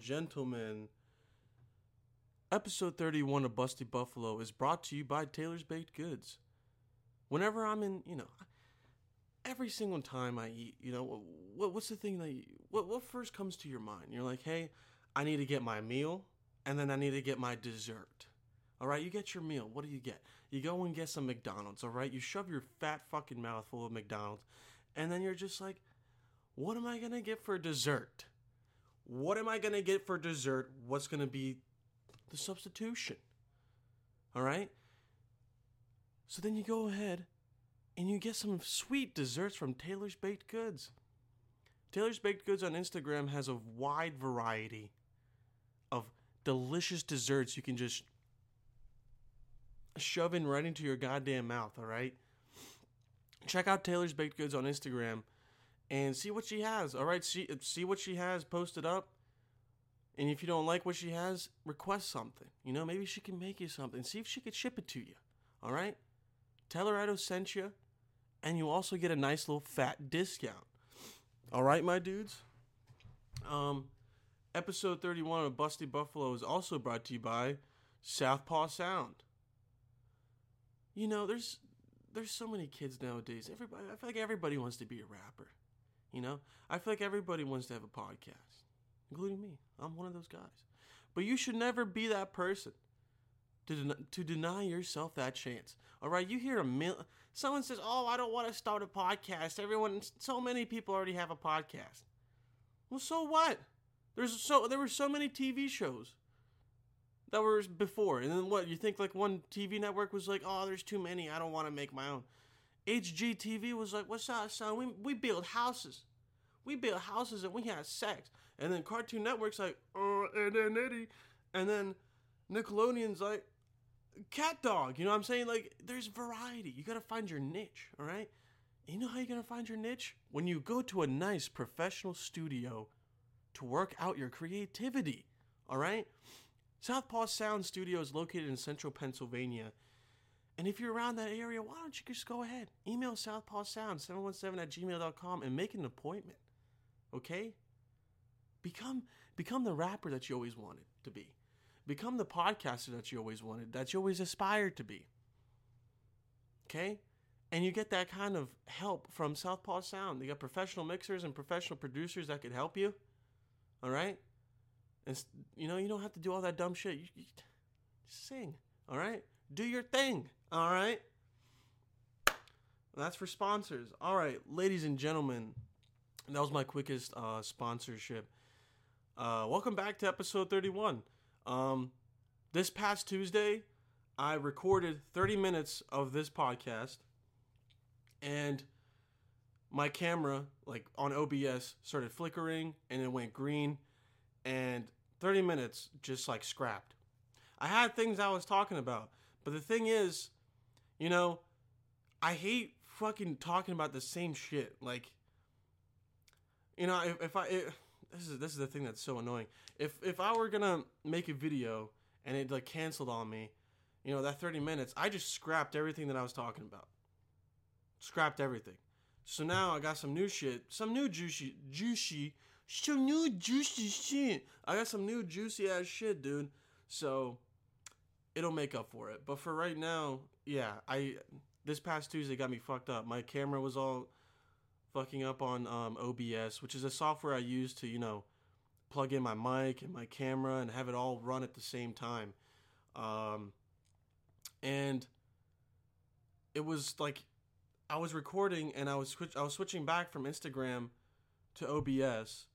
gentlemen. Episode 31 of Busty Buffalo is brought to you by Taylor's Baked Goods. Whenever I'm in, you know, every single time I eat, you know, what, what's the thing that you, what what first comes to your mind? You're like, "Hey, I need to get my meal and then I need to get my dessert." All right, you get your meal. What do you get? You go and get some McDonald's, all right? You shove your fat fucking mouth full of McDonald's and then you're just like, "What am I going to get for dessert?" What am I going to get for dessert? What's going to be the substitution? All right? So then you go ahead and you get some sweet desserts from Taylor's Baked Goods. Taylor's Baked Goods on Instagram has a wide variety of delicious desserts you can just shove in right into your goddamn mouth, all right? Check out Taylor's Baked Goods on Instagram and see what she has, all right? See, see what she has posted up. And if you don't like what she has, request something. You know, maybe she can make you something. See if she could ship it to you, all right? Tell her I don't sent you, and you also get a nice little fat discount. All right, my dudes? Um, episode 31 of Busty Buffalo is also brought to you by Southpaw Sound. You know, there's there's so many kids nowadays. Everybody, I feel like everybody wants to be a rapper. You know, I feel like everybody wants to have a podcast, including me. I'm one of those guys. But you should never be that person to den- to deny yourself that chance. All right, you hear a mil- someone says, "Oh, I don't want to start a podcast." Everyone, so many people already have a podcast. Well, so what? There's so there were so many TV shows that were before, and then what? You think like one TV network was like, "Oh, there's too many. I don't want to make my own." HGTV was like, "What's up, son? We we build houses, we build houses, and we have sex." And then Cartoon Network's like, "Oh, and then Eddie," and then Nickelodeon's like, "Cat Dog." You know what I'm saying? Like, there's variety. You gotta find your niche. All right. You know how you're gonna find your niche when you go to a nice professional studio to work out your creativity. All right. Southpaw Sound Studio is located in central Pennsylvania. And if you're around that area, why don't you just go ahead? Email Southpaw Sound 717 at gmail.com and make an appointment. Okay? Become become the rapper that you always wanted to be. Become the podcaster that you always wanted, that you always aspired to be. Okay? And you get that kind of help from Southpaw Sound. They got professional mixers and professional producers that could help you. All right? And you know, you don't have to do all that dumb shit. You, you sing. All right? Do your thing. All right? That's for sponsors. All right, ladies and gentlemen, that was my quickest uh, sponsorship. Uh, welcome back to episode 31. Um, this past Tuesday, I recorded 30 minutes of this podcast, and my camera, like on OBS, started flickering and it went green, and 30 minutes just like scrapped. I had things I was talking about, but the thing is, you know, I hate fucking talking about the same shit. Like, you know, if, if I it, this is this is the thing that's so annoying. If if I were gonna make a video and it like canceled on me, you know, that thirty minutes, I just scrapped everything that I was talking about. Scrapped everything. So now I got some new shit, some new juicy, juicy, some new juicy shit. I got some new juicy ass shit, dude. So it'll make up for it. But for right now, yeah, I this past Tuesday got me fucked up. My camera was all fucking up on um, OBS, which is a software I use to, you know, plug in my mic and my camera and have it all run at the same time. Um, and it was like I was recording and I was switch- I was switching back from Instagram to OBS,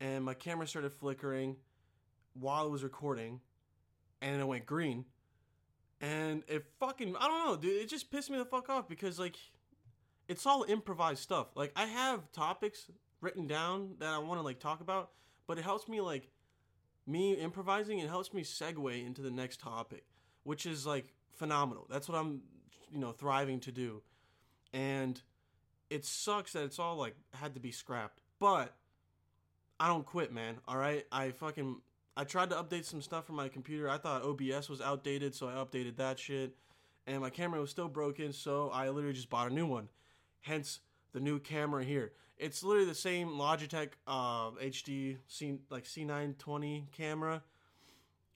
and my camera started flickering while it was recording, and it went green. And it fucking I don't know, dude. It just pissed me the fuck off because like it's all improvised stuff. Like I have topics written down that I want to like talk about, but it helps me like me improvising. It helps me segue into the next topic, which is like phenomenal. That's what I'm you know thriving to do, and it sucks that it's all like had to be scrapped, but I don't quit, man. All right, I fucking I tried to update some stuff from my computer. I thought OBS was outdated, so I updated that shit. And my camera was still broken, so I literally just bought a new one. Hence the new camera here. It's literally the same Logitech uh, HD C like C920 camera.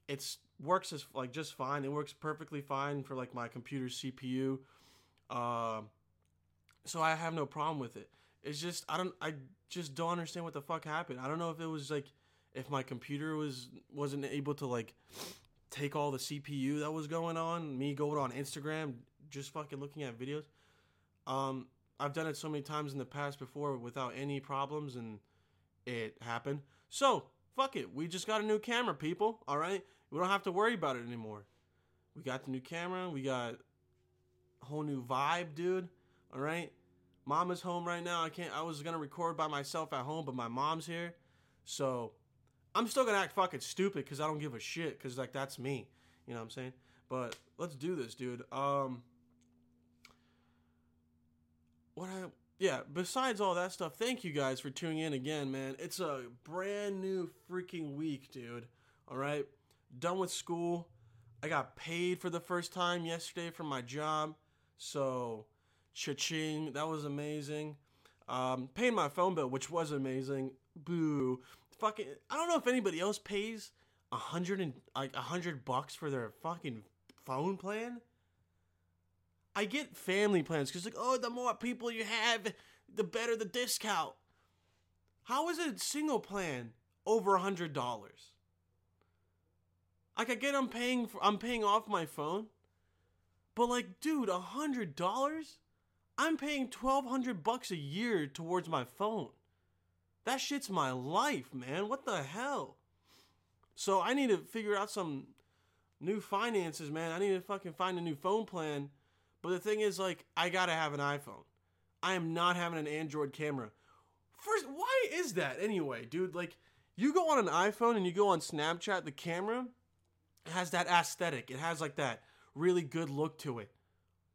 It's works as like just fine. It works perfectly fine for like my computer CPU. Uh, so I have no problem with it. It's just I don't I just don't understand what the fuck happened. I don't know if it was like if my computer was wasn't able to like take all the CPU that was going on, me going on Instagram just fucking looking at videos. Um I've done it so many times in the past before without any problems and it happened. So, fuck it. We just got a new camera, people, all right? We don't have to worry about it anymore. We got the new camera, we got a whole new vibe, dude. All right? Mama's home right now. I can't I was going to record by myself at home, but my mom's here. So, I'm still gonna act fucking stupid because I don't give a shit because like that's me. You know what I'm saying? But let's do this, dude. Um, what I yeah. Besides all that stuff, thank you guys for tuning in again, man. It's a brand new freaking week, dude. All right, done with school. I got paid for the first time yesterday from my job, so cha-ching. That was amazing. Um, paying my phone bill, which was amazing. Boo fucking I don't know if anybody else pays a hundred and like a hundred bucks for their fucking phone plan. I get family plans because like oh the more people you have, the better the discount. How is a single plan over a hundred dollars? Like I get I'm paying for I'm paying off my phone, but like dude a hundred dollars, I'm paying twelve hundred bucks a year towards my phone. That shit's my life, man. What the hell? So I need to figure out some new finances, man. I need to fucking find a new phone plan. But the thing is, like, I gotta have an iPhone. I am not having an Android camera. First, why is that anyway, dude? Like, you go on an iPhone and you go on Snapchat, the camera has that aesthetic. It has like that really good look to it.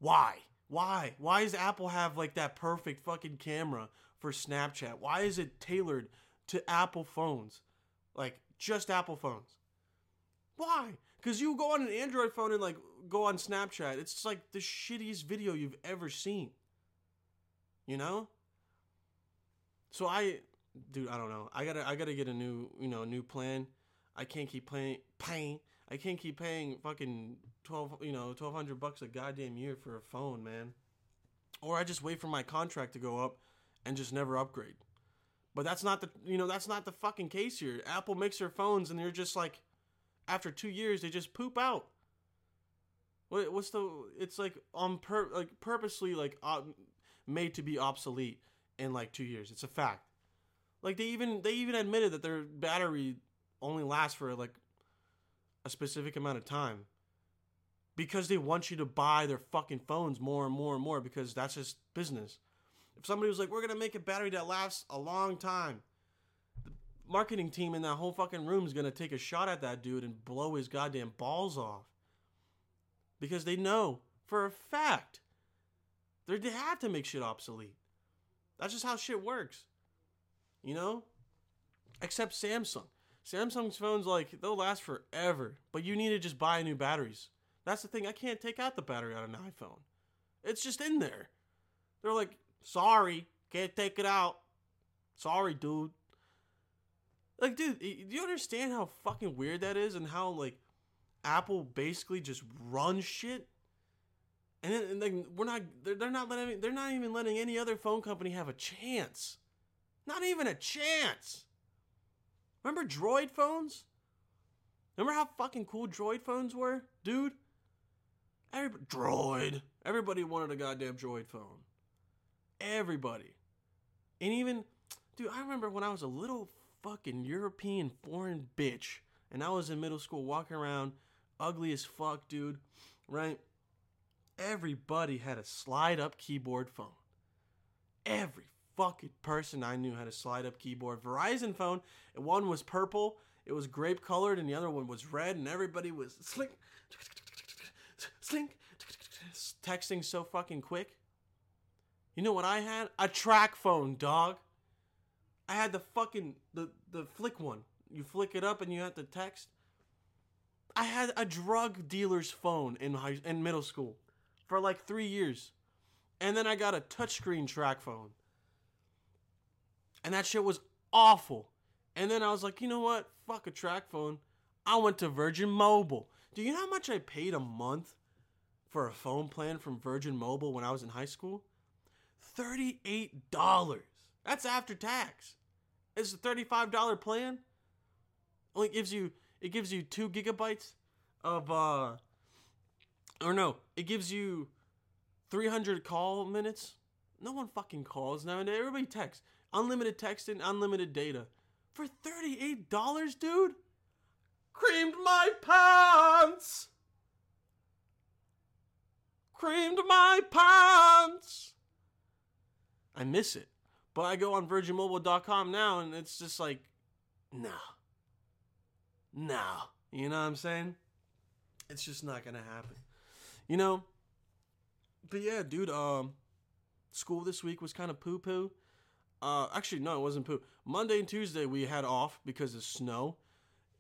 Why? Why? Why does Apple have like that perfect fucking camera for Snapchat? Why is it tailored to Apple phones? Like just Apple phones. Why? Because you go on an Android phone and like go on Snapchat. It's like the shittiest video you've ever seen. You know? So I dude, I don't know. I gotta I gotta get a new, you know, new plan. I can't keep paying paying I can't keep paying fucking twelve you know, twelve hundred bucks a goddamn year for a phone, man. Or I just wait for my contract to go up and just never upgrade. But that's not the you know that's not the fucking case here. Apple makes their phones and they're just like after two years they just poop out. What what's the? It's like on per like purposely like uh, made to be obsolete in like two years. It's a fact. Like they even they even admitted that their battery only lasts for like a specific amount of time because they want you to buy their fucking phones more and more and more because that's just business. If somebody was like, we're to make a battery that lasts a long time, the marketing team in that whole fucking room is to take a shot at that dude and blow his goddamn balls off. Because they know for a fact they have to make shit obsolete. That's just how shit works. You know? Except Samsung. Samsung's phones, like, they'll last forever, but you need to just buy new batteries. That's the thing. I can't take out the battery on an iPhone. It's just in there. They're like, Sorry, can't take it out. Sorry, dude. Like, dude, do you understand how fucking weird that is and how, like, Apple basically just runs shit? And then, and then we're not, they're, they're not letting, they're not even letting any other phone company have a chance. Not even a chance. Remember Droid phones? Remember how fucking cool Droid phones were, dude? Everybody, Droid. Everybody wanted a goddamn Droid phone. Everybody. And even, dude, I remember when I was a little fucking European foreign bitch and I was in middle school walking around ugly as fuck, dude, right? Everybody had a slide up keyboard phone. Every fucking person I knew had a slide up keyboard. Verizon phone, and one was purple, it was grape colored, and the other one was red, and everybody was slink, slink, texting so fucking quick. You know what I had? A TracFone, dog. I had the fucking the the flick one. You flick it up and you have to text. I had a drug dealer's phone in high in middle school for like three years, and then I got a touchscreen TracFone. And that shit was awful. And then I was like, you know what? Fuck a TracFone. I went to Virgin Mobile. Do you know how much I paid a month for a phone plan from Virgin Mobile when I was in high school? $38. That's after tax. It's a $35 plan. Only gives you it gives you 2 gigabytes of uh or no, it gives you 300 call minutes. No one fucking calls now. Everybody texts. Unlimited text and unlimited data. For $38, dude? Creamed my pants! Creamed my pants! I miss it. But I go on virginmobile.com now and it's just like, no. No. You know what I'm saying? It's just not gonna happen. You know? But yeah, dude, um, school this week was kind of poo poo. Uh, actually, no, it wasn't poo. Monday and Tuesday we had off because of snow.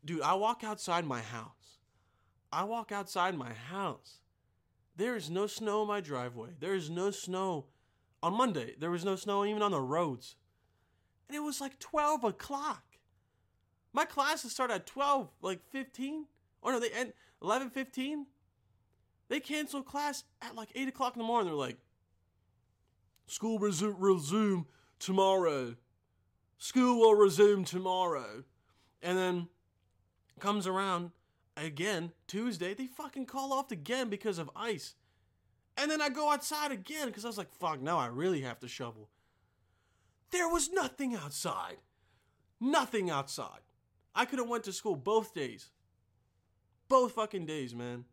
Dude, I walk outside my house. I walk outside my house. There is no snow in my driveway. There is no snow. On Monday, there was no snow even on the roads. And it was like 12 o'clock. My classes start at 12, like 15. Or no, they end 11, 15. They cancel class at like 8 o'clock in the morning. They're like, school resume, resume tomorrow. School will resume tomorrow. And then comes around again Tuesday. They fucking call off again because of ice. And then I go outside again because I was like, fuck, now I really have to shovel. There was nothing outside. Nothing outside. I could have went to school both days. Both fucking days, man.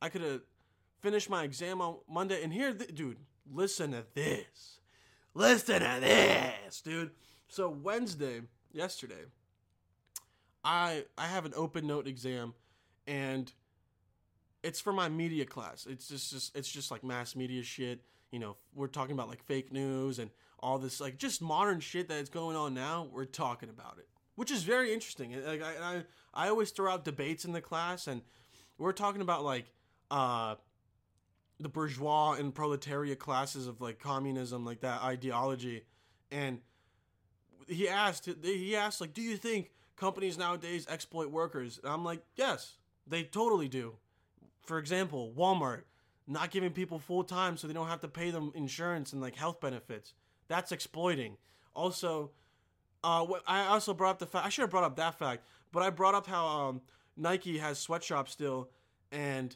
I could have finished my exam on Monday. And here, th- dude, listen to this. Listen to this, dude. So Wednesday, yesterday, I I have an open note exam, and it's for my media class. It's just, just it's just like mass media shit. You know, we're talking about like fake news and all this like just modern shit that's going on now. We're talking about it, which is very interesting. Like I I, I always throw out debates in the class, and we're talking about like uh the bourgeois and proletariat classes of like communism, like that ideology, and he asked he asked like, do you think companies nowadays exploit workers? And I'm like, yes, they totally do. For example, Walmart not giving people full time so they don't have to pay them insurance and like health benefits. That's exploiting. Also, uh, I also brought up the fact I should have brought up that fact, but I brought up how um, Nike has sweatshops still, and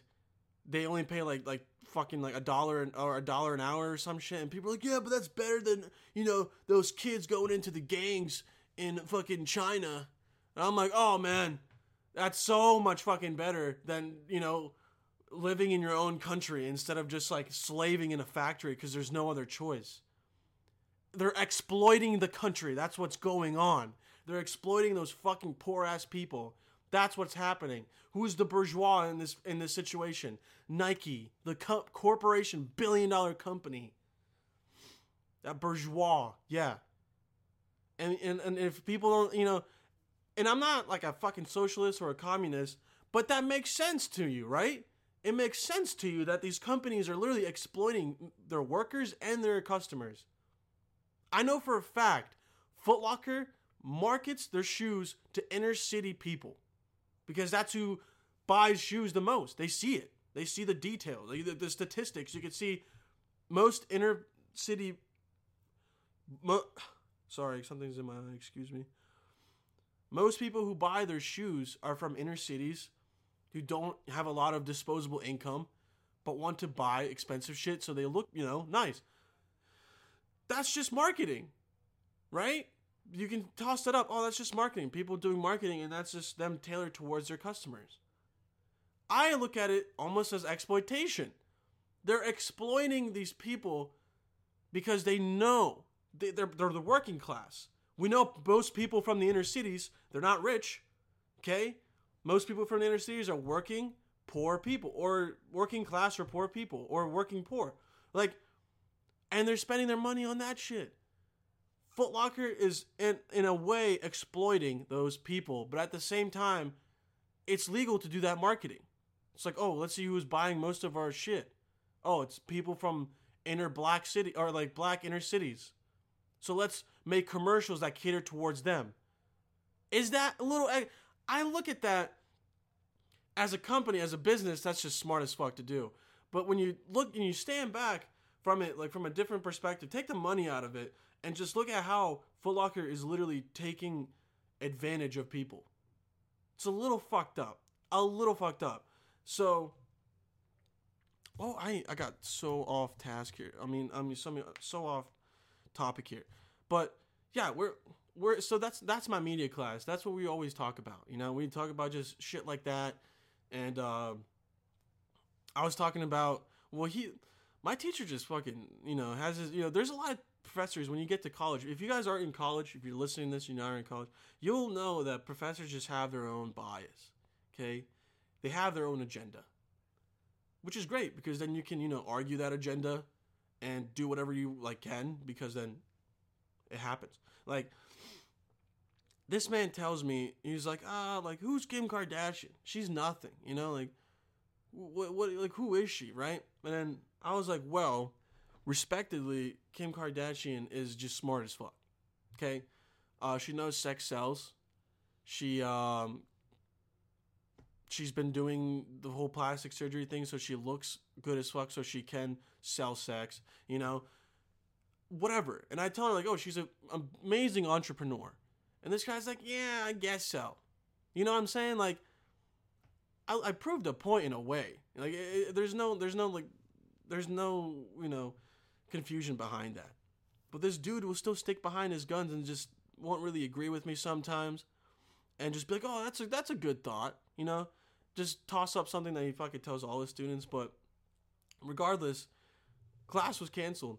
they only pay like like fucking like a dollar or a dollar an hour or some shit, and people are like, yeah, but that's better than you know those kids going into the gangs in fucking China. And I'm like, oh man, that's so much fucking better than you know living in your own country instead of just like slaving in a factory because there's no other choice. They're exploiting the country. That's what's going on. They're exploiting those fucking poor ass people that's what's happening. Who's the bourgeois in this in this situation? Nike, the co- corporation, billion dollar company. That bourgeois, yeah. And, and and if people don't, you know, and I'm not like a fucking socialist or a communist, but that makes sense to you, right? It makes sense to you that these companies are literally exploiting their workers and their customers. I know for a fact Footlocker markets their shoes to inner city people because that's who buys shoes the most. They see it. They see the details, the, the statistics. You can see most inner city. Mo- Sorry, something's in my eye. Excuse me. Most people who buy their shoes are from inner cities who don't have a lot of disposable income but want to buy expensive shit so they look, you know, nice. That's just marketing, right? you can toss that up. Oh, that's just marketing. People doing marketing, and that's just them tailored towards their customers. I look at it almost as exploitation. They're exploiting these people because they know they, they're, they're the working class. We know most people from the inner cities, they're not rich. Okay? Most people from the inner cities are working poor people, or working class or poor people, or working poor. Like, and they're spending their money on that shit. Footlocker is in in a way exploiting those people, but at the same time, it's legal to do that marketing. It's like, oh, let's see who's buying most of our shit. Oh, it's people from inner black city or like black inner cities. So let's make commercials that cater towards them. Is that a little? Eh, I look at that as a company, as a business, that's just smart as fuck to do. But when you look and you stand back from it, like from a different perspective, take the money out of it and just look at how Foot Locker is literally taking advantage of people. It's a little fucked up. A little fucked up. So, oh, I I got so off task here. I mean, I mean, so so off topic here. But yeah, we're we're so that's that's my media class. That's what we always talk about. You know, we talk about just shit like that. And uh, I was talking about well, he my teacher just fucking you know has his you know there's a lot of professors when you get to college. If you guys are in college, if you're listening to this, you're not in college, you'll know that professors just have their own bias. Okay, they have their own agenda, which is great because then you can you know argue that agenda and do whatever you like can because then it happens. Like this man tells me he's like ah like who's Kim Kardashian? She's nothing, you know like what what like who is she right? And then I was like well, respectively, Kim Kardashian is just smart as fuck. Okay, uh, she knows sex sells. She um she's been doing the whole plastic surgery thing so she looks good as fuck so she can sell sex you know whatever and i tell her like oh she's an amazing entrepreneur and this guy's like, yeah, I guess so. You know what I'm saying? Like, I, I proved a point in a way. Like, it, it, there's no, there's no like, there's no, you know, confusion behind that. But this dude will still stick behind his guns and just won't really agree with me sometimes, and just be like, oh, that's a that's a good thought. You know, just toss up something that he fucking tells all his students. But regardless, class was canceled.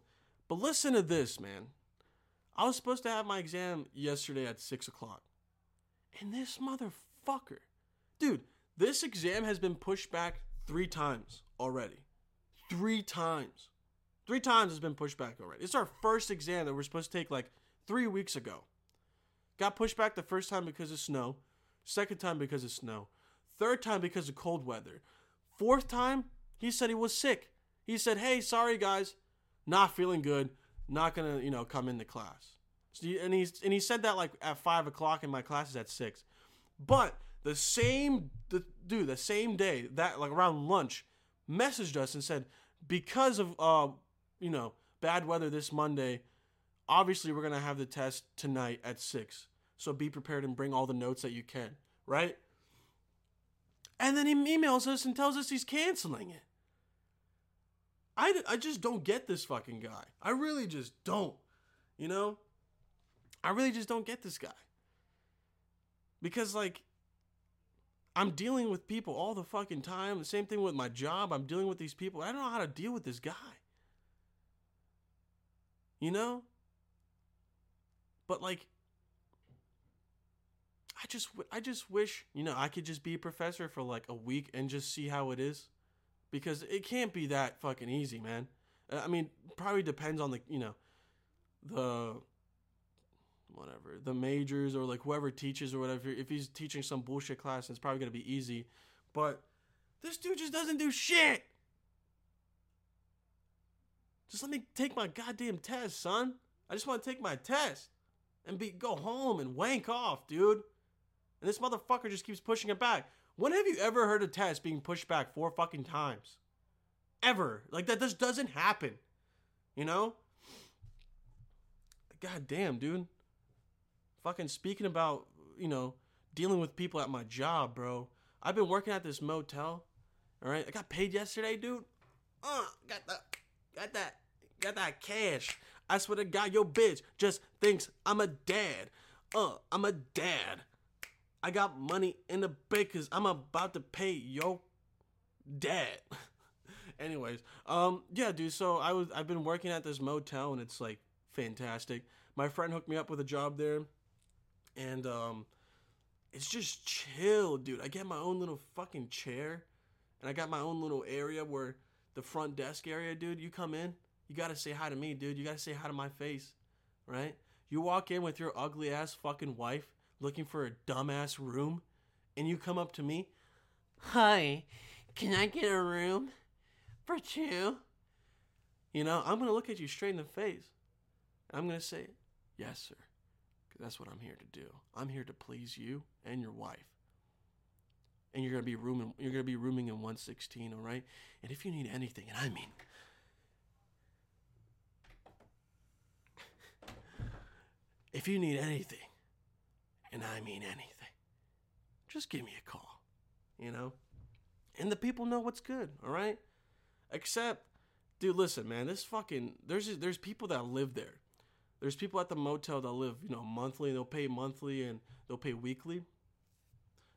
But listen to this, man. I was supposed to have my exam yesterday at 6 o'clock. And this motherfucker, dude, this exam has been pushed back three times already. Three times. Three times has been pushed back already. It's our first exam that we're supposed to take like three weeks ago. Got pushed back the first time because of snow, second time because of snow, third time because of cold weather. Fourth time, he said he was sick. He said, hey, sorry guys, not feeling good not gonna you know come into class. So, and he's and he said that like at five o'clock, and my class is at six. But the same the dude the same day that like around lunch messaged us and said because of uh you know bad weather this Monday, obviously we're gonna have the test tonight at six. So be prepared and bring all the notes that you can, right? And then he emails us and tells us he's canceling it. I, I just don't get this fucking guy. I really just don't. You know? I really just don't get this guy. Because, like, I'm dealing with people all the fucking time. The same thing with my job. I'm dealing with these people. I don't know how to deal with this guy. You know? But, like, I just, I just wish, you know, I could just be a professor for like a week and just see how it is because it can't be that fucking easy, man. Uh, I mean, probably depends on the you know the whatever the majors or like whoever teaches or whatever. If he's teaching some bullshit class, it's probably gonna be easy. But this dude just doesn't do shit. Just let me take my goddamn test, son. I just want to take my test and be go home and wank off, dude. And this motherfucker just keeps pushing it back. When have you ever heard a test being pushed back four fucking times? Ever. Like that just doesn't happen. You know? God damn, dude. Fucking speaking about, you know, dealing with people at my job, bro. I've been working at this motel. All right? I got paid yesterday, dude. Uh, got that got that got that cash. I swear to God, your bitch just thinks I'm a dad. Uh, I'm a dad. I got money in the bank because I'm about to pay yo dad. Anyways, um, yeah, dude. So I was I've been working at this motel and it's like fantastic. My friend hooked me up with a job there, and um, it's just chill, dude. I get my own little fucking chair, and I got my own little area where the front desk area, dude. You come in, you gotta say hi to me, dude. You gotta say hi to my face, right? You walk in with your ugly ass fucking wife looking for a dumbass room, and you come up to me, Hi, can I get a room for two? You know, I'm gonna look at you straight in the face. I'm gonna say, Yes, sir. that's what I'm here to do. I'm here to please you and your wife. And you're gonna be rooming. You're gonna be rooming in 116, all right? And if you need anything, and I mean, if you need anything, and I mean anything, just give me a call. You know, and the people know what's good. All right. Except, dude, listen, man. This fucking there's there's people that live there. There's people at the motel that live, you know, monthly. They'll pay monthly and they'll pay weekly.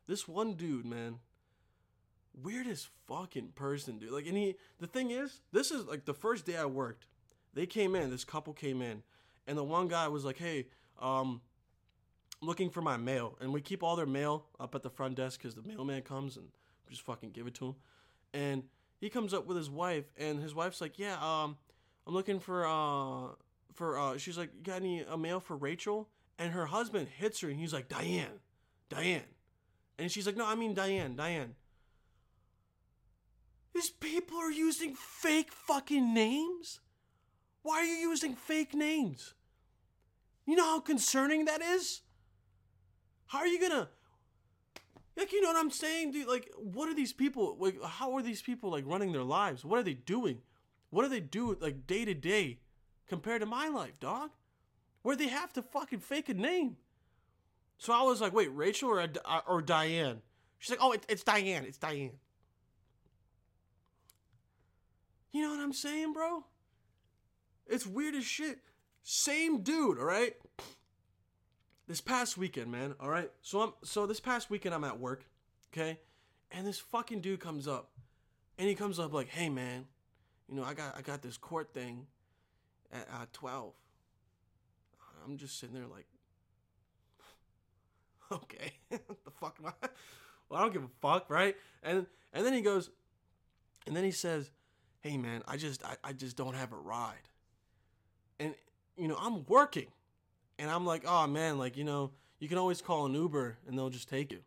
This one dude, man, weirdest fucking person, dude. Like, and he, the thing is, this is like the first day I worked. They came in. This couple came in, and the one guy was like, "Hey, um, looking for my mail." And we keep all their mail up at the front desk because the mailman comes and just fucking give it to him. And he comes up with his wife, and his wife's like, "Yeah, um, I'm looking for uh for uh." She's like, "You got any a mail for Rachel?" And her husband hits her, and he's like, "Diane, Diane," and she's like, "No, I mean Diane, Diane." These people are using fake fucking names. Why are you using fake names? You know how concerning that is? How are you gonna like you know what I'm saying, dude? Like, what are these people like how are these people like running their lives? What are they doing? What do they do like day to day compared to my life, dog? Where they have to fucking fake a name. So I was like, wait, Rachel or uh, or Diane? She's like, oh, it, it's Diane. It's Diane. You know what I'm saying, bro? It's weird as shit. Same dude, all right? This past weekend, man, all right? So I'm so this past weekend I'm at work, okay? And this fucking dude comes up. And he comes up like, "Hey man, you know, I got I got this court thing at uh, 12." I'm just sitting there like okay. the fuck am I? Well, I don't give a fuck, right? And and then he goes and then he says, "Hey man, I just I, I just don't have a ride." and you know i'm working and i'm like oh man like you know you can always call an uber and they'll just take you.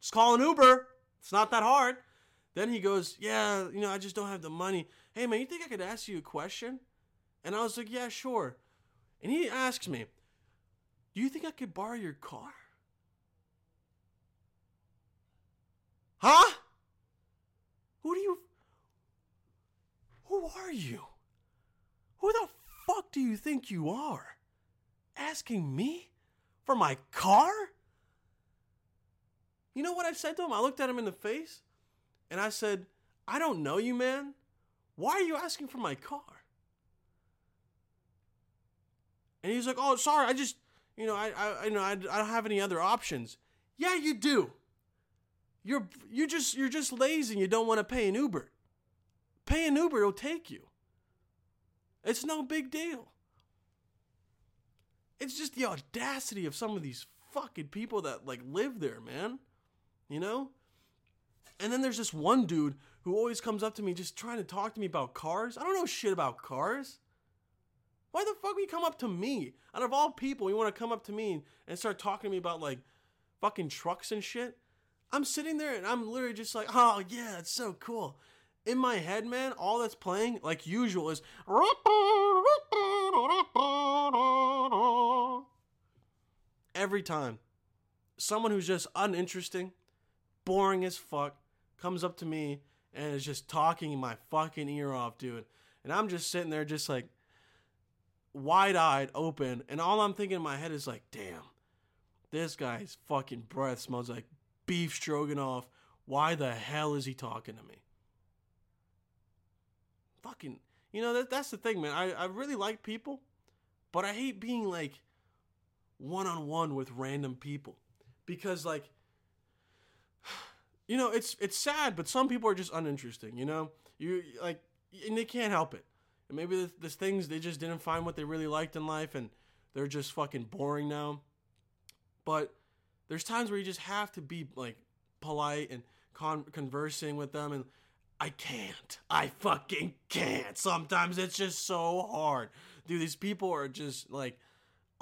Just call an uber. It's not that hard. Then he goes yeah you know i just don't have the money. Hey man you think i could ask you a question? And i was like yeah sure. And he asks me do you think i could borrow your car? Huh? Who do you who are you? Who the fuck do you think you are? Asking me for my car? You know what I said to him? I looked at him in the face and I said, I don't know you, man. Why are you asking for my car? And he's like, Oh, sorry, I just, you know, I, I, you know, I, I don't have any other options. Yeah, you do. You're, you just, you're just lazy and you don't want to pay an Uber. Pay an Uber, it'll take you. It's no big deal. It's just the audacity of some of these fucking people that like live there, man. You know? And then there's this one dude who always comes up to me just trying to talk to me about cars. I don't know shit about cars. Why the fuck would you come up to me? Out of all people, you want to come up to me and start talking to me about like fucking trucks and shit? I'm sitting there and I'm literally just like, oh yeah, that's so cool in my head, man, all that's playing, like usual, is every time someone who's just uninteresting, boring as fuck, comes up to me and is just talking my fucking ear off, dude. And I'm just sitting there, just like wide eyed, open, and all I'm thinking in my head is like, damn, this guy's fucking breath smells like beef stroganoff. Why the hell is he talking to me? fucking you know that that's the thing man i, I really like people but i hate being like one-on-one with random people because like you know it's it's sad but some people are just uninteresting you know you like and they can't help it and maybe there's things they just didn't find what they really liked in life and they're just fucking boring now but there's times where you just have to be like polite and con- conversing with them and I can't. I fucking can't. Sometimes it's just so hard. Dude, these people are just like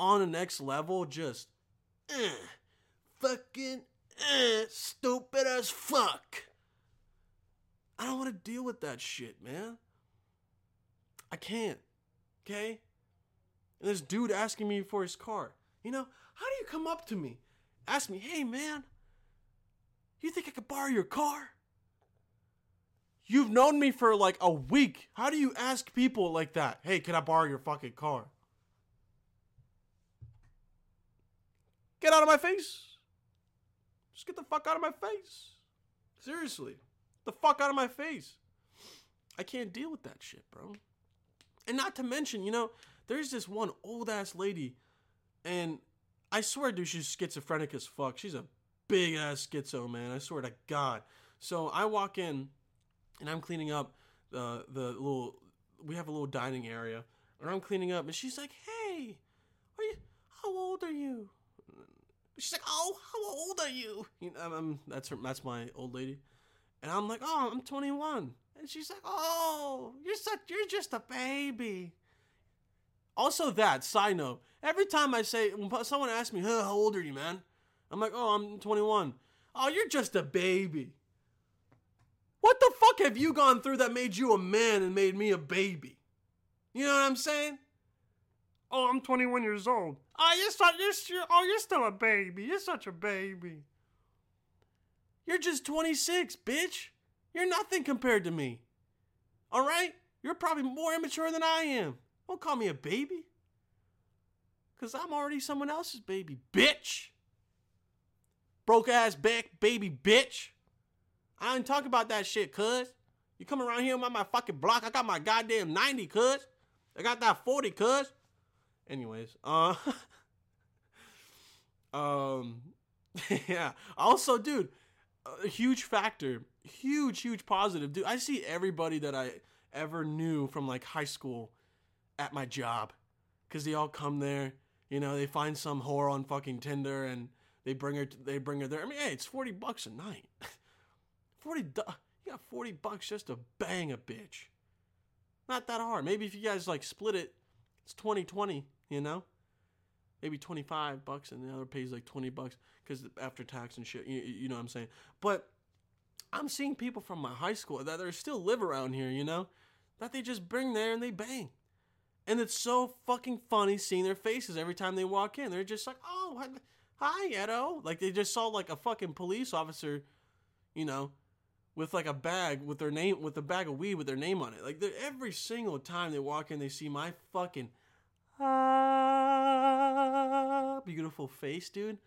on the next level, just eh, fucking eh, stupid as fuck. I don't want to deal with that shit, man. I can't. Okay? and this dude asking me for his car. You know, how do you come up to me, ask me, hey man, you think I could borrow your car? You've known me for like a week. How do you ask people like that? Hey, can I borrow your fucking car? Get out of my face. Just get the fuck out of my face. Seriously. The fuck out of my face. I can't deal with that shit, bro. And not to mention, you know, there's this one old ass lady, and I swear, dude, she's schizophrenic as fuck. She's a big ass schizo, man. I swear to God. So I walk in, and I'm cleaning up the the little. We have a little dining area, and I'm cleaning up, and she's like, "Hey, are you? How old are you?" She's like, "Oh, how old are you?" you know, I'm, that's her. That's my old lady, and I'm like, "Oh, I'm 21." And she's like, "Oh, you're such. You're just a baby." Also, that side note. Every time I say, when someone asks me, "How old are you, man?" I'm like, "Oh, I'm 21." Oh, you're just a baby. What the fuck have you gone through that made you a man and made me a baby? You know what I'm saying? Oh, I'm 21 years old. Oh, you're, so, you're, oh, you're still a baby. You're such a baby. You're just 26, bitch. You're nothing compared to me. All right? You're probably more immature than I am. Don't call me a baby. Because I'm already someone else's baby, bitch. Broke ass back baby, bitch. I ain't talk about that shit, cuz. You come around here on my fucking block. I got my goddamn 90, cuz. I got that 40, cuz. Anyways, uh, um, yeah. Also, dude, a huge factor, huge, huge positive, dude. I see everybody that I ever knew from like high school at my job, cause they all come there. You know, they find some whore on fucking Tinder and they bring her. They bring her there. I mean, hey, it's forty bucks a night. forty. You got forty bucks just to bang a bitch. Not that hard. Maybe if you guys like split it, it's 2020 you know? Maybe 25 bucks and the other pays like 20 bucks because after tax and shit, you, you know what I'm saying? But I'm seeing people from my high school that are still live around here, you know? That they just bring there and they bang. And it's so fucking funny seeing their faces every time they walk in. They're just like, oh, hi, Edo. Like they just saw like a fucking police officer, you know, with like a bag with their name, with a bag of weed with their name on it. Like every single time they walk in, they see my fucking ah, beautiful face, dude.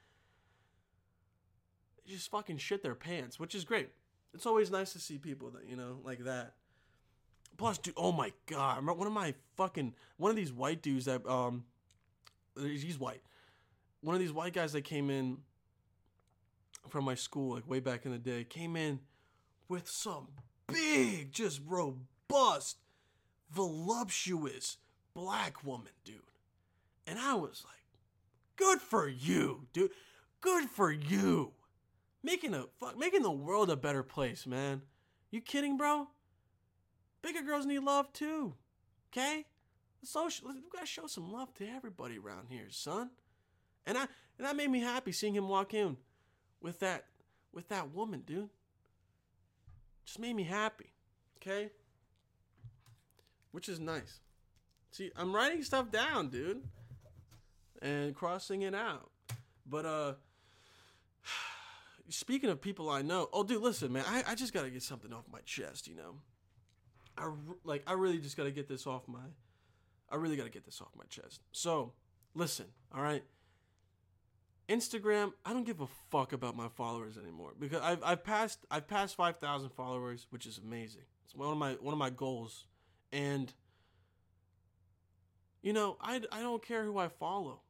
They just fucking shit their pants, which is great. It's always nice to see people that, you know, like that. Plus, dude, oh my god, one of my fucking one of these white dudes that um, he's white. One of these white guys that came in from my school, like way back in the day, came in with some big, just robust, voluptuous black woman, dude. And I was like, good for you, dude. Good for you. Making a fuck making the world a better place, man. You kidding, bro? Bigger girls need love too. Okay? So we gotta show some love to everybody around here, son. And I and that made me happy seeing him walk in with that with that woman, dude. Just made me happy. Okay? Which is nice. See, I'm writing stuff down, dude, and crossing it out. But uh, speaking of people I know, oh, dude, listen, man, I, I just gotta get something off my chest, you know. I like, I really just gotta get this off my, I really gotta get this off my chest. So, listen, all right. Instagram, I don't give a fuck about my followers anymore because I've I've passed I've passed five thousand followers, which is amazing. It's one of my one of my goals, and you know, I, I don't care who I follow.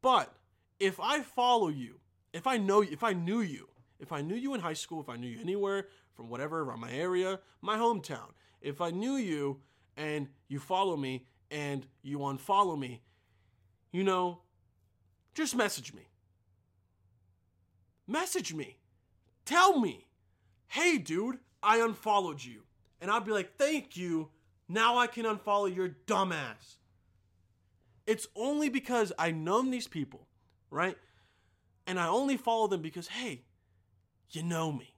But if I follow you, if I know you, if I knew you, if I knew you in high school, if I knew you anywhere from whatever around my area, my hometown, if I knew you and you follow me and you unfollow me, you know, just message me. Message me. Tell me, hey, dude, I unfollowed you. And I'll be like, thank you. Now I can unfollow your dumbass. It's only because I know these people, right? And I only follow them because, hey, you know me.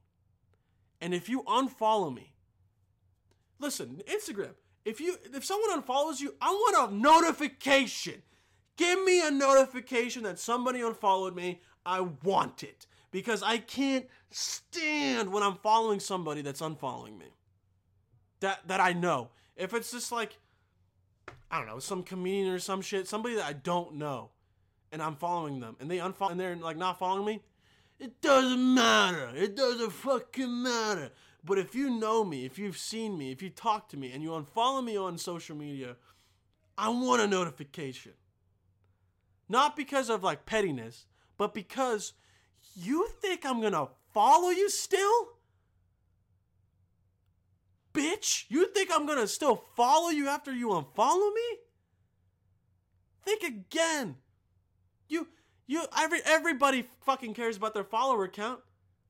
And if you unfollow me, listen, Instagram, if you if someone unfollows you, I want a notification. Give me a notification that somebody unfollowed me. I want it because I can't stand when I'm following somebody that's unfollowing me. That that I know. If it's just like I don't know, some comedian or some shit, somebody that I don't know, and I'm following them, and they unfollow, and they're like not following me, it doesn't matter. It doesn't fucking matter. But if you know me, if you've seen me, if you talk to me, and you unfollow me on social media, I want a notification. Not because of like pettiness, but because you think I'm gonna follow you still? Bitch, you I'm gonna still follow you after you unfollow me? Think again. You you every everybody fucking cares about their follower count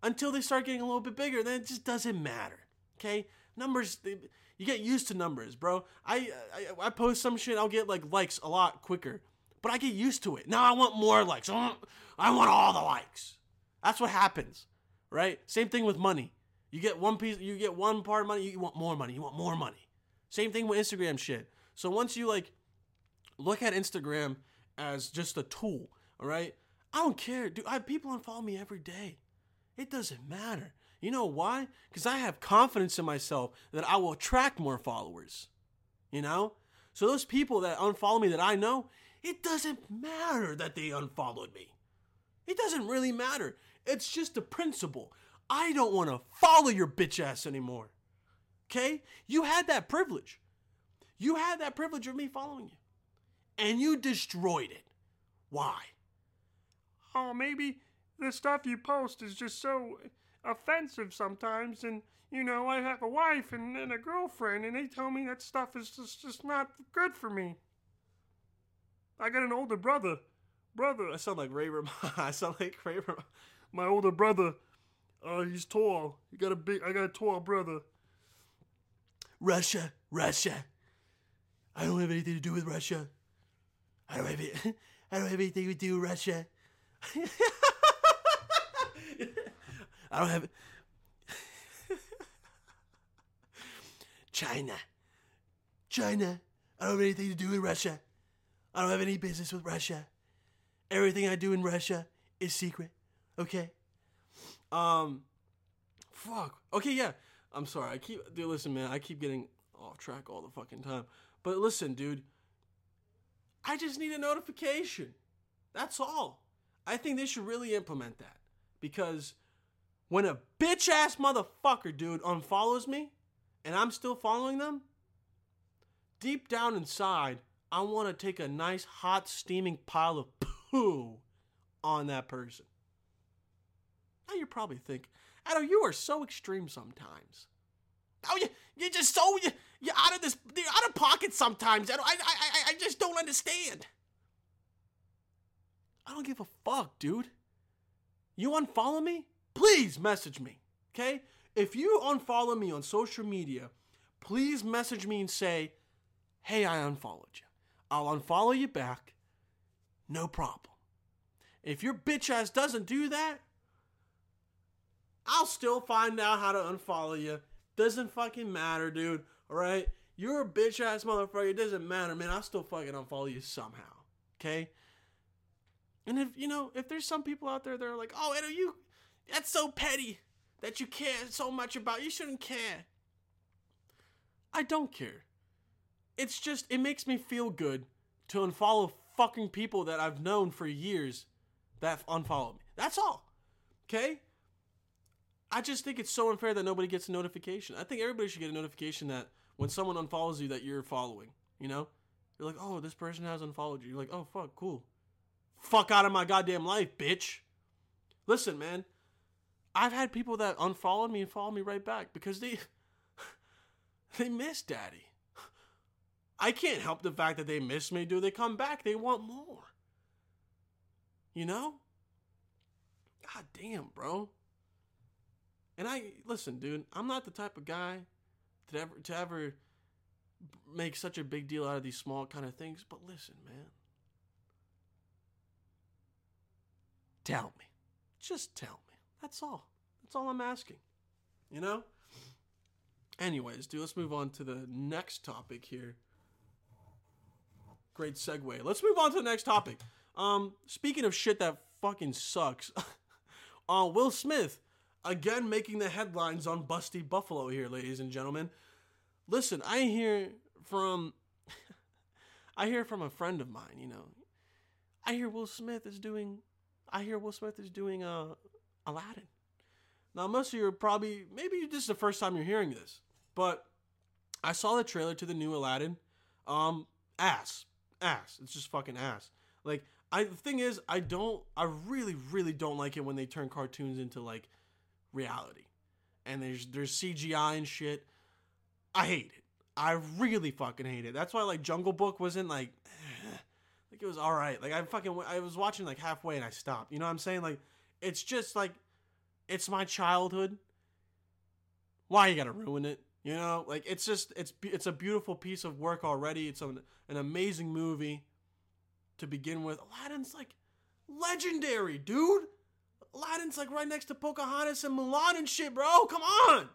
until they start getting a little bit bigger. Then it just doesn't matter. Okay? Numbers they, you get used to numbers, bro. I, I I post some shit, I'll get like likes a lot quicker. But I get used to it. Now I want more likes. I want, I want all the likes. That's what happens, right? Same thing with money. You get one piece, you get one part of money, you want more money, you want more money. Same thing with Instagram shit. So once you like look at Instagram as just a tool, all right? I don't care, dude. I have people unfollow me every day. It doesn't matter. You know why? Because I have confidence in myself that I will attract more followers. You know? So those people that unfollow me that I know, it doesn't matter that they unfollowed me. It doesn't really matter. It's just a principle. I don't want to follow your bitch ass anymore. Okay? You had that privilege. You had that privilege of me following you. And you destroyed it. Why? Oh, maybe the stuff you post is just so offensive sometimes and you know, I have a wife and, and a girlfriend, and they tell me that stuff is just, just not good for me. I got an older brother. Brother, I sound like Ray Romano. I sound like Ray Romano. My older brother, uh, he's tall. He got a big. I got a tall brother. Russia, Russia. I don't have anything to do with Russia. I don't have it. I don't have anything to do with Russia. I don't have. China. China. I don't have anything to do with Russia. I don't have any business with Russia. Everything I do in Russia is secret. Okay? Um fuck. Okay, yeah. I'm sorry. I keep dude listen, man. I keep getting off track all the fucking time. But listen, dude. I just need a notification. That's all. I think they should really implement that. Because when a bitch ass motherfucker, dude, unfollows me and I'm still following them, deep down inside, I want to take a nice hot steaming pile of poo on that person. Now you probably think, Adam, you are so extreme sometimes. Oh, you you're just so you you're out of this you're out of pocket sometimes. I, I I I just don't understand. I don't give a fuck, dude. You unfollow me? Please message me, okay? If you unfollow me on social media, please message me and say, "Hey, I unfollowed you." I'll unfollow you back. No problem. If your bitch ass doesn't do that, I'll still find out how to unfollow you. Doesn't fucking matter, dude. Alright? You're a bitch ass motherfucker. It doesn't matter, man. I'll still fucking unfollow you somehow. Okay? And if, you know, if there's some people out there that are like, oh, Edo, you, that's so petty that you care so much about. You shouldn't care. I don't care. It's just, it makes me feel good to unfollow fucking people that I've known for years that unfollow me. That's all. Okay? I just think it's so unfair that nobody gets a notification. I think everybody should get a notification that when someone unfollows you that you're following, you know? You're like, "Oh, this person has unfollowed you." You're like, "Oh, fuck, cool." Fuck out of my goddamn life, bitch. Listen, man. I've had people that unfollowed me and followed me right back because they they miss daddy. I can't help the fact that they miss me, do They come back, they want more. You know? God damn, bro. And I listen, dude. I'm not the type of guy to ever to ever make such a big deal out of these small kind of things. But listen, man. Tell me, just tell me. That's all. That's all I'm asking. You know. Anyways, dude. Let's move on to the next topic here. Great segue. Let's move on to the next topic. Um, speaking of shit that fucking sucks, uh, Will Smith again making the headlines on Busty Buffalo here, ladies and gentlemen. Listen, I hear from I hear from a friend of mine, you know. I hear Will Smith is doing I hear Will Smith is doing uh Aladdin. Now most of you are probably maybe this is the first time you're hearing this, but I saw the trailer to the new Aladdin. Um ass. Ass. It's just fucking ass. Like I the thing is I don't I really really don't like it when they turn cartoons into like reality. And there's there's CGI and shit. I hate it. I really fucking hate it. That's why like Jungle Book wasn't like like it was all right. Like I fucking I was watching like halfway and I stopped. You know what I'm saying? Like it's just like it's my childhood. Why you got to ruin it? You know, like it's just it's it's a beautiful piece of work already. It's an an amazing movie to begin with. Aladdin's like legendary, dude. Aladdin's like right next to Pocahontas and Mulan and shit, bro. Come on.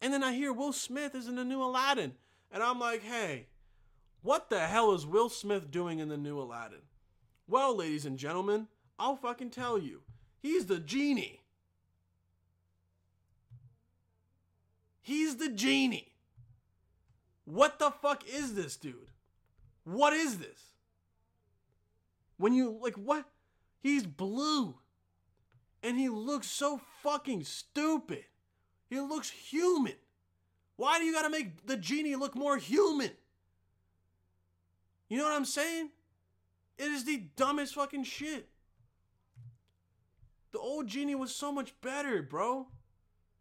And then I hear Will Smith is in the new Aladdin. And I'm like, hey, what the hell is Will Smith doing in the new Aladdin? Well, ladies and gentlemen, I'll fucking tell you. He's the genie. He's the genie. What the fuck is this, dude? What is this? When you, like, what? He's blue. And he looks so fucking stupid. He looks human. Why do you gotta make the genie look more human? You know what I'm saying? It is the dumbest fucking shit. The old genie was so much better, bro.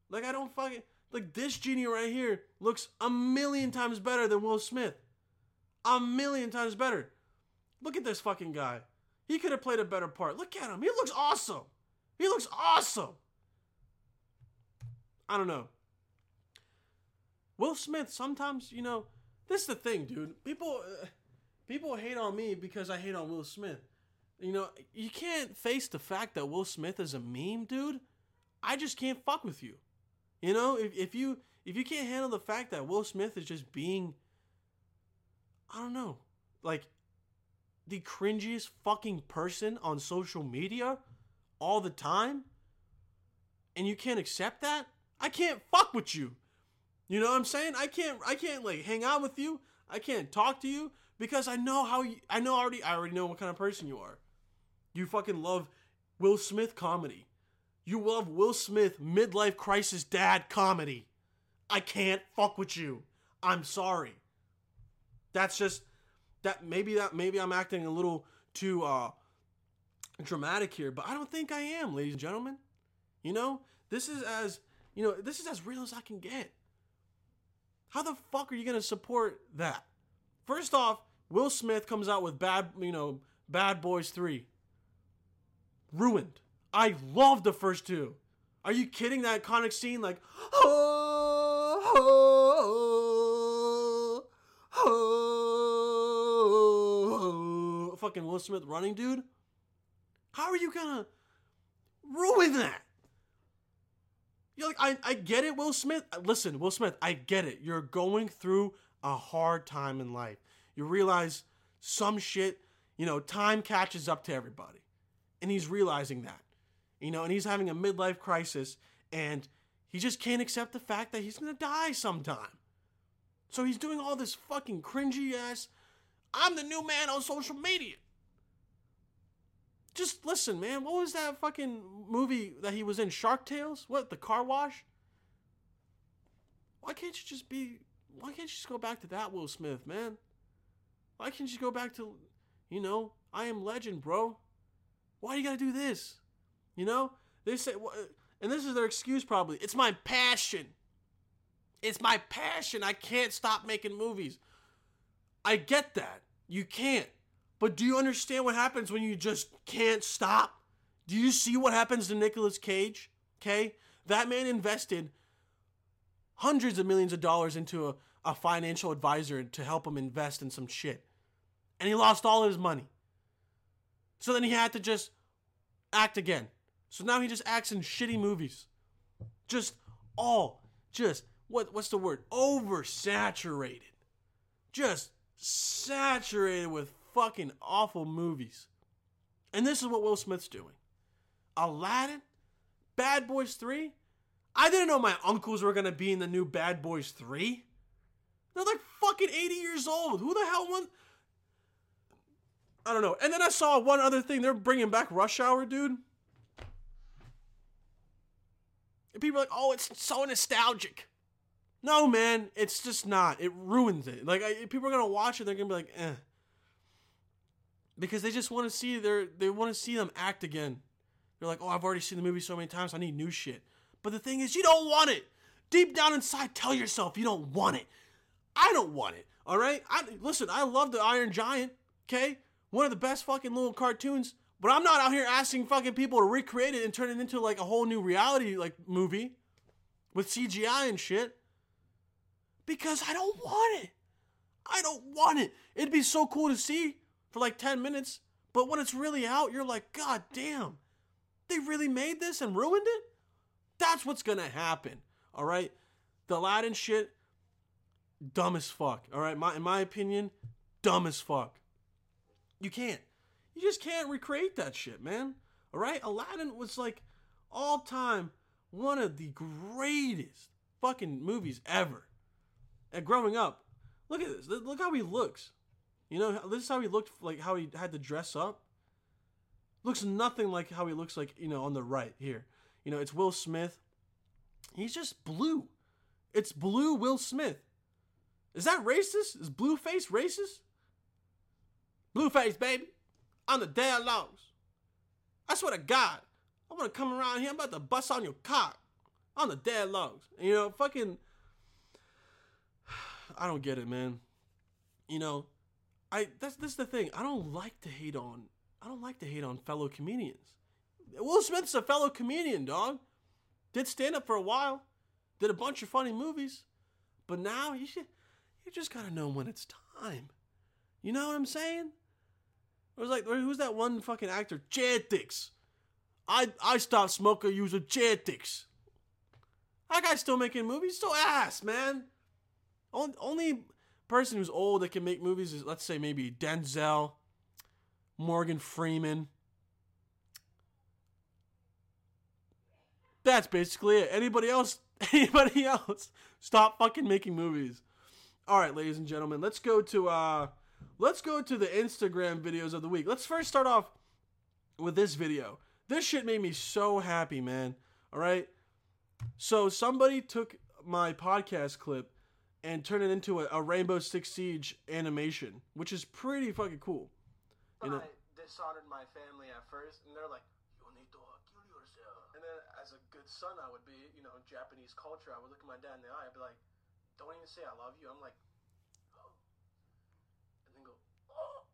Like I don't fucking like this genie right here looks a million times better than Will Smith. A million times better. Look at this fucking guy. He could have played a better part. Look at him. He looks awesome. He looks awesome. I don't know. Will Smith sometimes, you know, this is the thing, dude. People uh, people hate on me because I hate on Will Smith. You know, you can't face the fact that Will Smith is a meme, dude. I just can't fuck with you. You know, if, if you if you can't handle the fact that Will Smith is just being I don't know, like the cringiest fucking person on social media all the time and you can't accept that, I can't fuck with you. You know what I'm saying? I can't I can't like hang out with you. I can't talk to you because I know how you, I know already I already know what kind of person you are. You fucking love Will Smith comedy. You love Will Smith midlife crisis dad comedy. I can't fuck with you. I'm sorry. That's just that maybe that maybe I'm acting a little too uh dramatic here, but I don't think I am, ladies and gentlemen. You know, this is as you know, this is as real as I can get. How the fuck are you gonna support that? First off, Will Smith comes out with bad, you know, Bad Boys 3. Ruined. I love the first two. Are you kidding? That iconic scene, like, oh, oh, oh, oh, fucking Will Smith running, dude. How are you gonna ruin that? You're like, I, I get it, Will Smith. Listen, Will Smith, I get it. You're going through a hard time in life. You realize some shit, you know, time catches up to everybody. And he's realizing that. You know, and he's having a midlife crisis and he just can't accept the fact that he's gonna die sometime. So he's doing all this fucking cringy ass, I'm the new man on social media. Just listen, man. What was that fucking movie that he was in? Shark Tales? What, the car wash? Why can't you just be why can't you just go back to that Will Smith, man? Why can't you go back to, you know, I am legend, bro? Why do you gotta do this? You know, they say, and this is their excuse probably. It's my passion. It's my passion. I can't stop making movies. I get that. You can't. But do you understand what happens when you just can't stop? Do you see what happens to Nicolas Cage? Okay? That man invested hundreds of millions of dollars into a, a financial advisor to help him invest in some shit. And he lost all his money. So then he had to just act again. So now he just acts in shitty movies. Just all, just, what, what's the word? Oversaturated. Just saturated with fucking awful movies. And this is what Will Smith's doing. Aladdin, Bad Boys 3. I didn't know my uncles were gonna be in the new Bad Boys 3. They're like fucking 80 years old. Who the hell want? I don't know. And then I saw one other thing. They're bringing back Rush Hour, dude. And people are like, oh, it's so nostalgic. No, man, it's just not. It ruins it. Like I, people are gonna watch it, they're gonna be like, eh, because they just want to see their, they want to see them act again. They're like, oh, I've already seen the movie so many times, I need new shit. But the thing is, you don't want it. Deep down inside, tell yourself you don't want it. I don't want it. All right. I listen. I love the Iron Giant. Okay, one of the best fucking little cartoons. But I'm not out here asking fucking people to recreate it and turn it into like a whole new reality like movie with CGI and shit. Because I don't want it. I don't want it. It'd be so cool to see for like 10 minutes, but when it's really out, you're like, God damn, they really made this and ruined it? That's what's gonna happen. All right? The Aladdin shit, dumb as fuck. All right? My, in my opinion, dumb as fuck. You can't. You just can't recreate that shit, man. All right? Aladdin was like all time one of the greatest fucking movies ever. Growing up, look at this. Look how he looks. You know, this is how he looked like how he had to dress up. Looks nothing like how he looks like, you know, on the right here. You know, it's Will Smith. He's just blue. It's blue Will Smith. Is that racist? Is Blueface racist? Blueface, baby. On the dead logs. I swear to God. I'm gonna come around here. I'm about to bust on your cock. On the dead logs. And, you know, fucking. I don't get it, man. You know, I that's this is the thing. I don't like to hate on. I don't like to hate on fellow comedians. Will Smith's a fellow comedian, dog. Did stand up for a while. Did a bunch of funny movies. But now you should, you just gotta know when it's time. You know what I'm saying? It was like who's that one fucking actor? Jetix. I I stopped smoking user Jetix. That guy's still making movies. Still ass, man. Only, person who's old that can make movies is let's say maybe Denzel, Morgan Freeman. That's basically it. Anybody else? Anybody else? Stop fucking making movies. All right, ladies and gentlemen, let's go to uh let's go to the Instagram videos of the week. Let's first start off with this video. This shit made me so happy, man. All right? So somebody took my podcast clip and turn it into a, a Rainbow Six Siege animation, which is pretty fucking cool. You know? I dishonored my family at first, and they're like, "You need to kill yourself." And then, as a good son, I would be, you know, Japanese culture. I would look at my dad in the eye. I'd be like, "Don't even say I love you." I'm like, "Oh," and then go, "Oh,"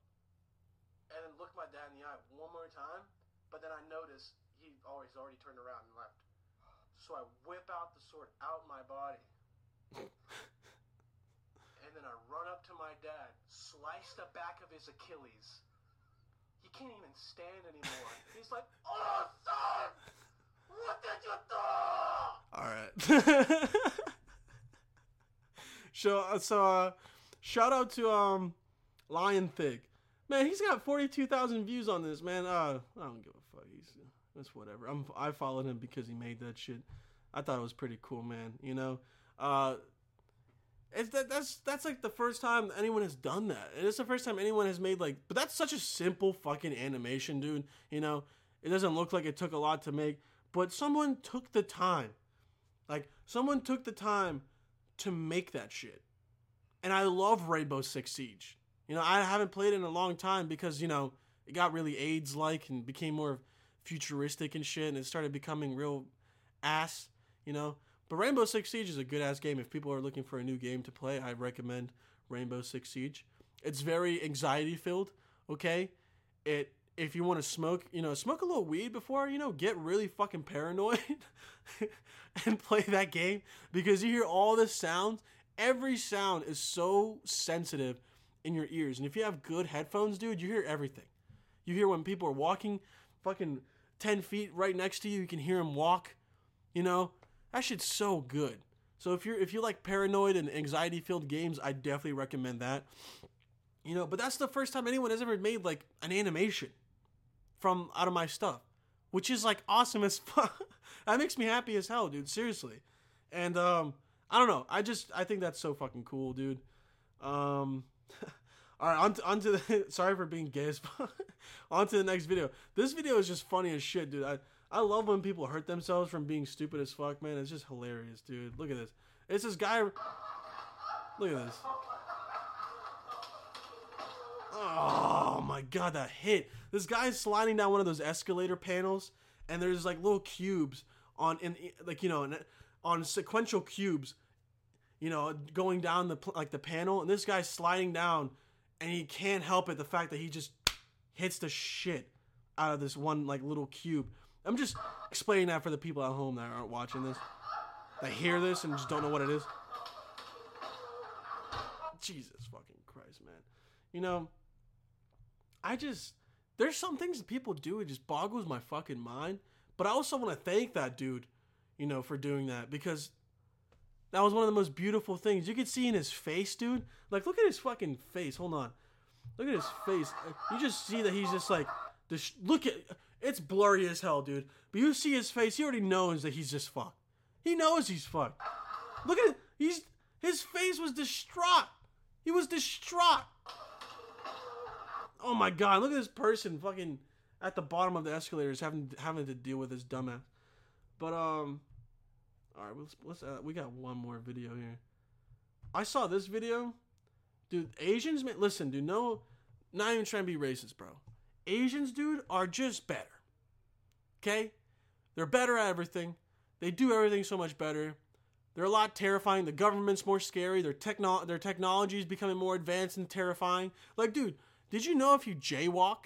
and then look my dad in the eye one more time. But then I notice he always already turned around and left. So I whip out the sword out my body. and then I run up to my dad, slice the back of his Achilles. He can't even stand anymore. He's like, "Oh, son, what did you do?" All right. so, uh, so uh, shout out to um, Lion Thig. Man, he's got forty-two thousand views on this. Man, uh, I don't give a fuck. He's that's whatever. I'm I followed him because he made that shit. I thought it was pretty cool, man. You know, uh, it's that that's that's like the first time anyone has done that. And it's the first time anyone has made like but that's such a simple fucking animation, dude. You know, it doesn't look like it took a lot to make, but someone took the time. Like someone took the time to make that shit. And I love Rainbow Six Siege. You know, I haven't played it in a long time because, you know, it got really AIDS like and became more futuristic and shit and it started becoming real ass, you know. But Rainbow Six Siege is a good ass game. If people are looking for a new game to play, I recommend Rainbow Six Siege. It's very anxiety filled. Okay, it if you want to smoke, you know, smoke a little weed before, you know, get really fucking paranoid and play that game because you hear all the sounds. Every sound is so sensitive in your ears, and if you have good headphones, dude, you hear everything. You hear when people are walking, fucking ten feet right next to you, you can hear them walk. You know, that shit's so good. So if you're if you like paranoid and anxiety filled games, I definitely recommend that. You know, but that's the first time anyone has ever made like an animation from out of my stuff, which is like awesome as fuck. that makes me happy as hell, dude. Seriously. And um, I don't know. I just I think that's so fucking cool, dude. Um, all right, on to, the. Sorry for being gay fuck. on to the next video. This video is just funny as shit, dude. I I love when people hurt themselves from being stupid as fuck, man. It's just hilarious, dude. Look at this. It's this guy. Look at this. Oh my god, that hit! This guy's sliding down one of those escalator panels, and there's like little cubes on in like you know on sequential cubes, you know, going down the like the panel, and this guy's sliding down, and he can't help it. The fact that he just hits the shit out of this one like little cube. I'm just explaining that for the people at home that aren't watching this, that hear this and just don't know what it is. Jesus fucking Christ, man. You know, I just there's some things that people do it just boggles my fucking mind. But I also want to thank that dude, you know, for doing that because that was one of the most beautiful things you could see in his face, dude. Like, look at his fucking face. Hold on, look at his face. You just see that he's just like, this. Look at it's blurry as hell, dude. But you see his face. He already knows that he's just fucked. He knows he's fucked. Look at it. He's his face was distraught. He was distraught. Oh my god, look at this person fucking at the bottom of the escalators having having to deal with this dumbass. But um all right, let's let's uh, we got one more video here. I saw this video. Dude, Asians man, listen, dude, no not even trying to be racist, bro. Asians, dude, are just better. Okay? They're better at everything. They do everything so much better. They're a lot terrifying. The government's more scary. Their techno their technology is becoming more advanced and terrifying. Like, dude, did you know if you jaywalk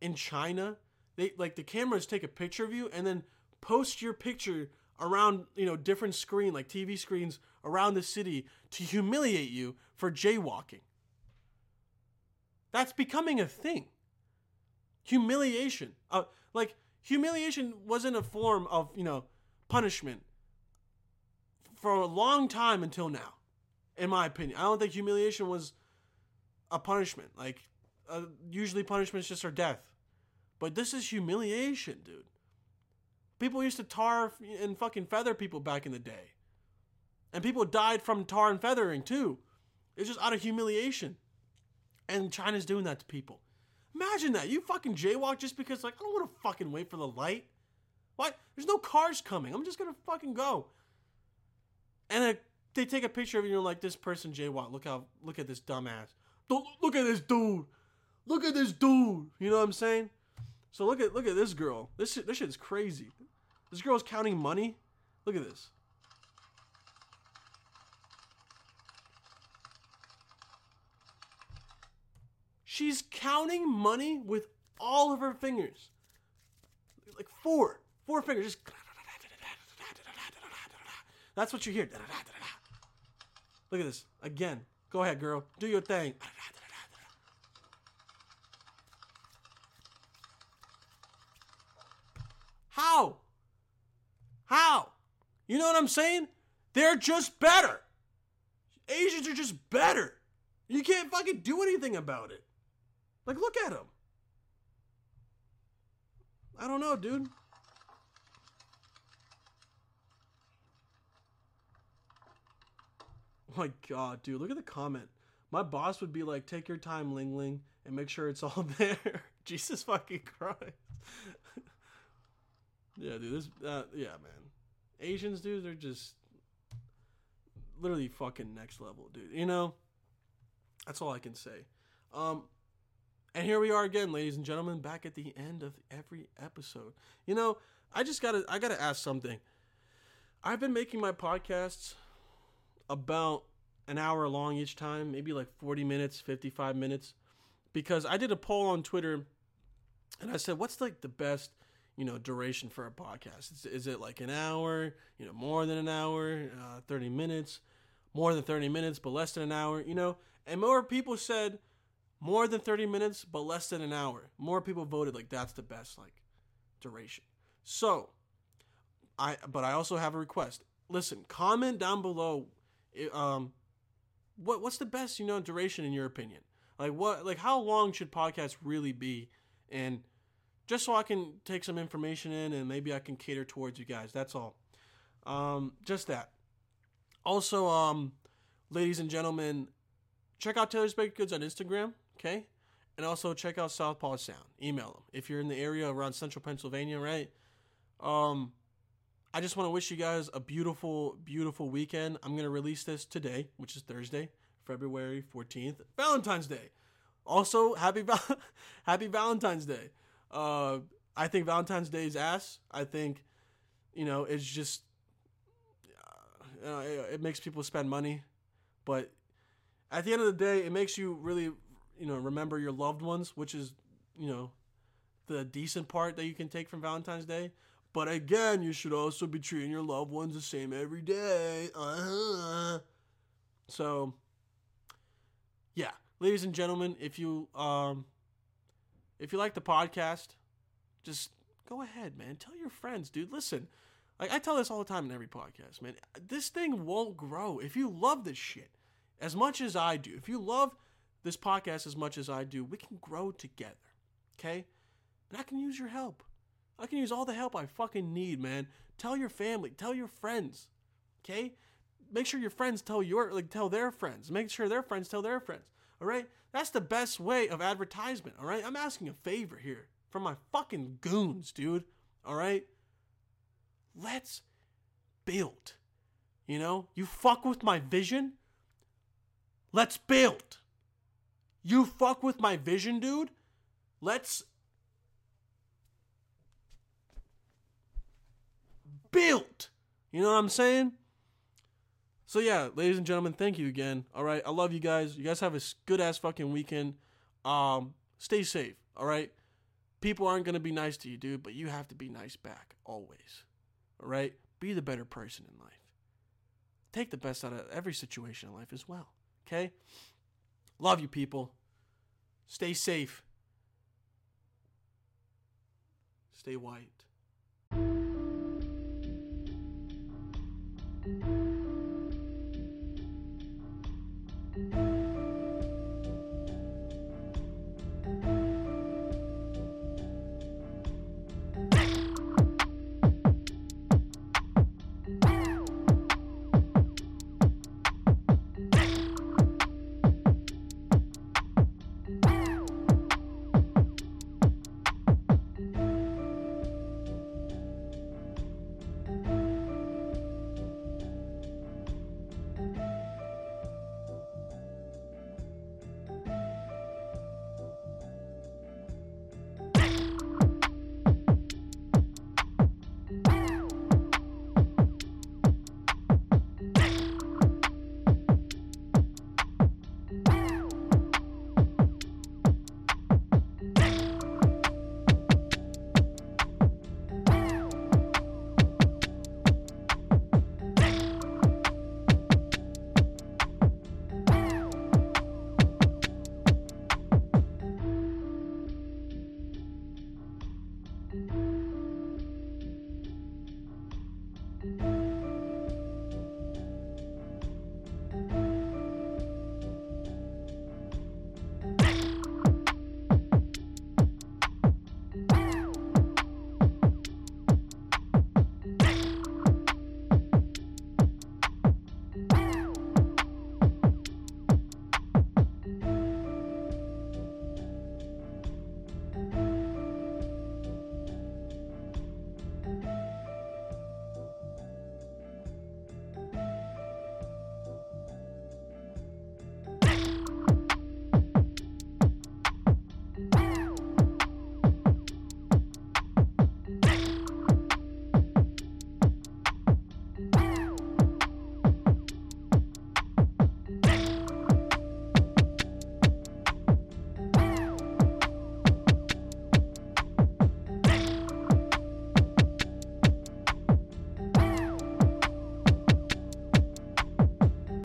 in China, they like the cameras take a picture of you and then post your picture around, you know, different screen like TV screens around the city to humiliate you for jaywalking. That's becoming a thing. Humiliation. Uh, like humiliation wasn't a form of, you know, punishment for a long time until now. In my opinion, I don't think humiliation was a punishment. Like uh, usually punishments just are death. But this is humiliation, dude. People used to tar and fucking feather people back in the day. And people died from tar and feathering too. It's just out of humiliation. And China's doing that to people. Imagine that. You fucking jaywalk just because, like, I don't want to fucking wait for the light. What? There's no cars coming. I'm just gonna fucking go. And they take a picture of you and you're like, this person jaywalk. Look how, look at this dumbass. Don't look at this dude. Look at this dude. You know what I'm saying? So look at look at this girl. This this shit is crazy. This girl's counting money. Look at this. She's counting money with all of her fingers. Like four. Four fingers. Just That's what you hear. Look at this. Again. Go ahead, girl. Do your thing. How? How? You know what I'm saying? They're just better. Asians are just better. You can't fucking do anything about it. Like, look at him. I don't know, dude. Oh my god, dude, look at the comment. My boss would be like, take your time, Ling Ling, and make sure it's all there. Jesus fucking Christ. Yeah, dude. This, uh, yeah, man. Asians, dude, they're just literally fucking next level, dude. You know, that's all I can say. Um, and here we are again, ladies and gentlemen, back at the end of every episode. You know, I just gotta, I gotta ask something. I've been making my podcasts about an hour long each time, maybe like 40 minutes, 55 minutes, because I did a poll on Twitter and I said, what's like the best you know duration for a podcast is, is it like an hour you know more than an hour uh, 30 minutes more than 30 minutes but less than an hour you know and more people said more than 30 minutes but less than an hour more people voted like that's the best like duration so i but i also have a request listen comment down below um what what's the best you know duration in your opinion Like what? Like how long should podcasts really be? And just so I can take some information in and maybe I can cater towards you guys. That's all. Um, just that. Also, um, ladies and gentlemen, check out Taylor's Baked Goods on Instagram, okay? And also check out Southpaw Sound. Email them if you're in the area around Central Pennsylvania, right? Um, I just want to wish you guys a beautiful, beautiful weekend. I'm gonna release this today, which is Thursday, February 14th, Valentine's Day. Also, happy Val- Happy Valentine's Day. Uh, I think Valentine's Day is ass. I think, you know, it's just, uh, it, it makes people spend money, but at the end of the day, it makes you really, you know, remember your loved ones, which is, you know, the decent part that you can take from Valentine's Day. But again, you should also be treating your loved ones the same every day. Uh-huh. So, yeah, ladies and gentlemen, if you um, if you like the podcast, just go ahead, man. Tell your friends, dude. Listen, like I tell this all the time in every podcast, man. This thing won't grow if you love this shit as much as I do. If you love this podcast as much as I do, we can grow together. Okay? And I can use your help. I can use all the help I fucking need, man. Tell your family, tell your friends. Okay? Make sure your friends tell your like tell their friends. Make sure their friends tell their friends. All right? That's the best way of advertisement, all right? I'm asking a favor here from my fucking goons, dude. All right? Let's build. You know, you fuck with my vision, let's build. You fuck with my vision, dude. Let's build. You know what I'm saying? So yeah, ladies and gentlemen, thank you again. All right, I love you guys. You guys have a good ass fucking weekend. Um, stay safe. All right. People aren't gonna be nice to you, dude, but you have to be nice back always. All right. Be the better person in life. Take the best out of every situation in life as well. Okay. Love you people. Stay safe. Stay white.